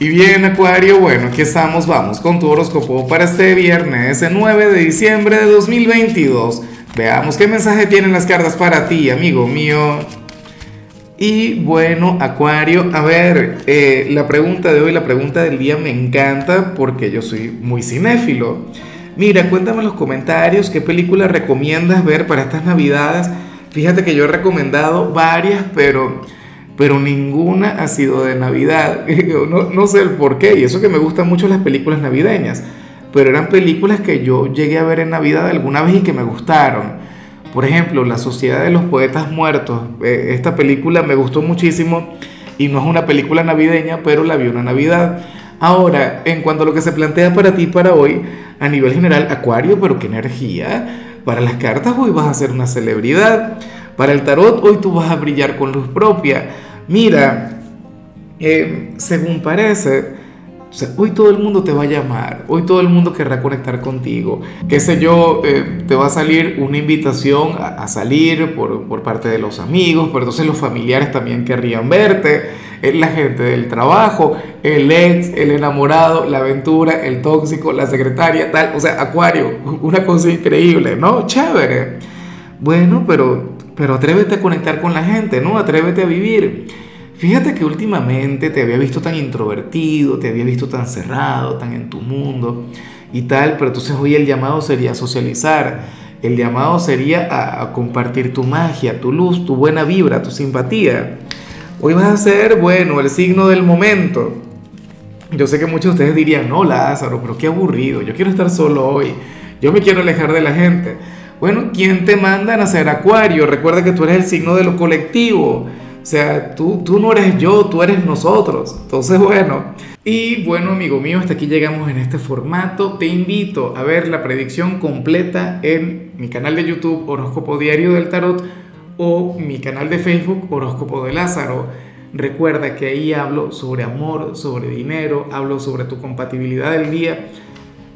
Y bien, Acuario, bueno, aquí estamos, vamos con tu horóscopo para este viernes, el 9 de diciembre de 2022. Veamos qué mensaje tienen las cartas para ti, amigo mío. Y bueno, Acuario, a ver, eh, la pregunta de hoy, la pregunta del día me encanta porque yo soy muy cinéfilo. Mira, cuéntame en los comentarios qué película recomiendas ver para estas navidades. Fíjate que yo he recomendado varias, pero pero ninguna ha sido de Navidad. No, no, sé el por qué, y eso que me gustan mucho las películas navideñas, pero eran películas que yo llegué a ver en Navidad alguna vez y que me gustaron. Por ejemplo, La Sociedad de los Poetas Muertos. Eh, esta película me gustó muchísimo y no es una película navideña, pero la vi una Navidad. Ahora, en cuanto a lo que se plantea para ti para hoy, a nivel general, Acuario, pero qué energía. Para las cartas hoy vas a ser una celebridad. Para el tarot hoy tú vas a brillar con luz propia mira, eh, según parece, hoy todo el mundo te va a llamar, hoy todo el mundo querrá conectar contigo. Qué sé yo, eh, te va a salir una invitación a, salir por, parte de los amigos, pero entonces los familiares también querrían verte, eh, la gente del trabajo, el ex, el enamorado, la aventura, el tóxico, la secretaria, tal. O sea, Acuario, una cosa increíble, ¿no? Chévere. Bueno, pero pero atrévete a conectar con la gente, ¿no? Atrévete a vivir. Fíjate que últimamente te había visto tan introvertido, te había visto tan cerrado, tan en tu mundo y tal, pero entonces hoy el llamado sería socializar, el llamado sería compartir tu magia, tu luz, tu buena vibra, tu simpatía. Hoy vas a ser, bueno, el signo del momento. Yo sé que muchos de ustedes dirían, no, Lázaro, pero qué aburrido, yo quiero estar solo hoy, yo me quiero alejar de la gente. Bueno, ¿quién te manda a nacer acuario? Recuerda que tú eres el signo de lo colectivo. O sea, tú, tú no eres yo, tú eres nosotros. Entonces, bueno. Y bueno, amigo mío, hasta aquí llegamos en este formato. Te invito a ver la predicción completa en mi canal de YouTube Horóscopo Diario del Tarot o mi canal de Facebook Horóscopo de Lázaro. Recuerda que ahí hablo sobre amor, sobre dinero, hablo sobre tu compatibilidad del día